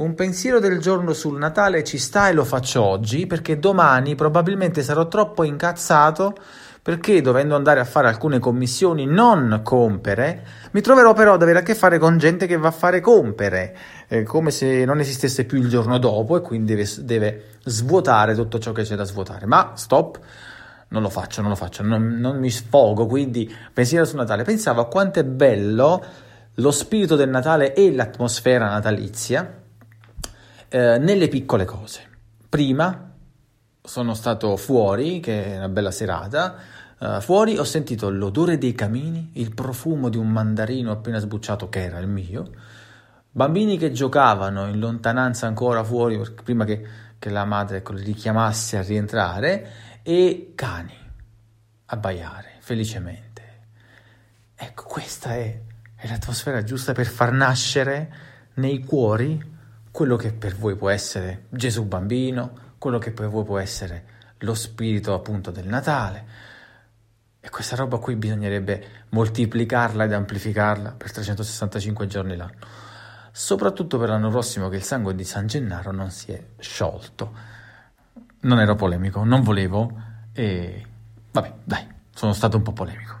un pensiero del giorno sul Natale ci sta e lo faccio oggi perché domani probabilmente sarò troppo incazzato perché dovendo andare a fare alcune commissioni non compere, mi troverò però ad avere a che fare con gente che va a fare compere, eh, come se non esistesse più il giorno dopo e quindi deve, deve, svuotare tutto ciò che c'è da svuotare. Ma stop, non lo faccio, non lo faccio, non, non mi sfogo, quindi pensiero sul Natale. Pensavo a quanto è bello lo spirito del Natale e l'atmosfera natalizia eh, nelle piccole cose. Prima sono stato fuori, che è una bella serata. Uh, fuori ho sentito l'odore dei camini, il profumo di un mandarino appena sbucciato, che era il mio. Bambini che giocavano in lontananza ancora fuori, prima che, che la madre ecco, li richiamasse a rientrare, e cani a baiare felicemente. Ecco, questa è, è l'atmosfera giusta per far nascere nei cuori quello che per voi può essere Gesù bambino, quello che per voi può essere lo spirito appunto del Natale. E questa roba qui bisognerebbe moltiplicarla ed amplificarla per 365 giorni l'anno. Soprattutto per l'anno prossimo che il sangue di San Gennaro non si è sciolto. Non ero polemico, non volevo e vabbè, dai, sono stato un po' polemico.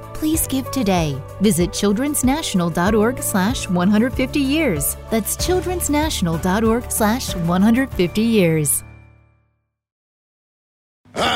please give today. Visit childrensnational.org slash 150 years. That's childrensnational.org slash 150 years.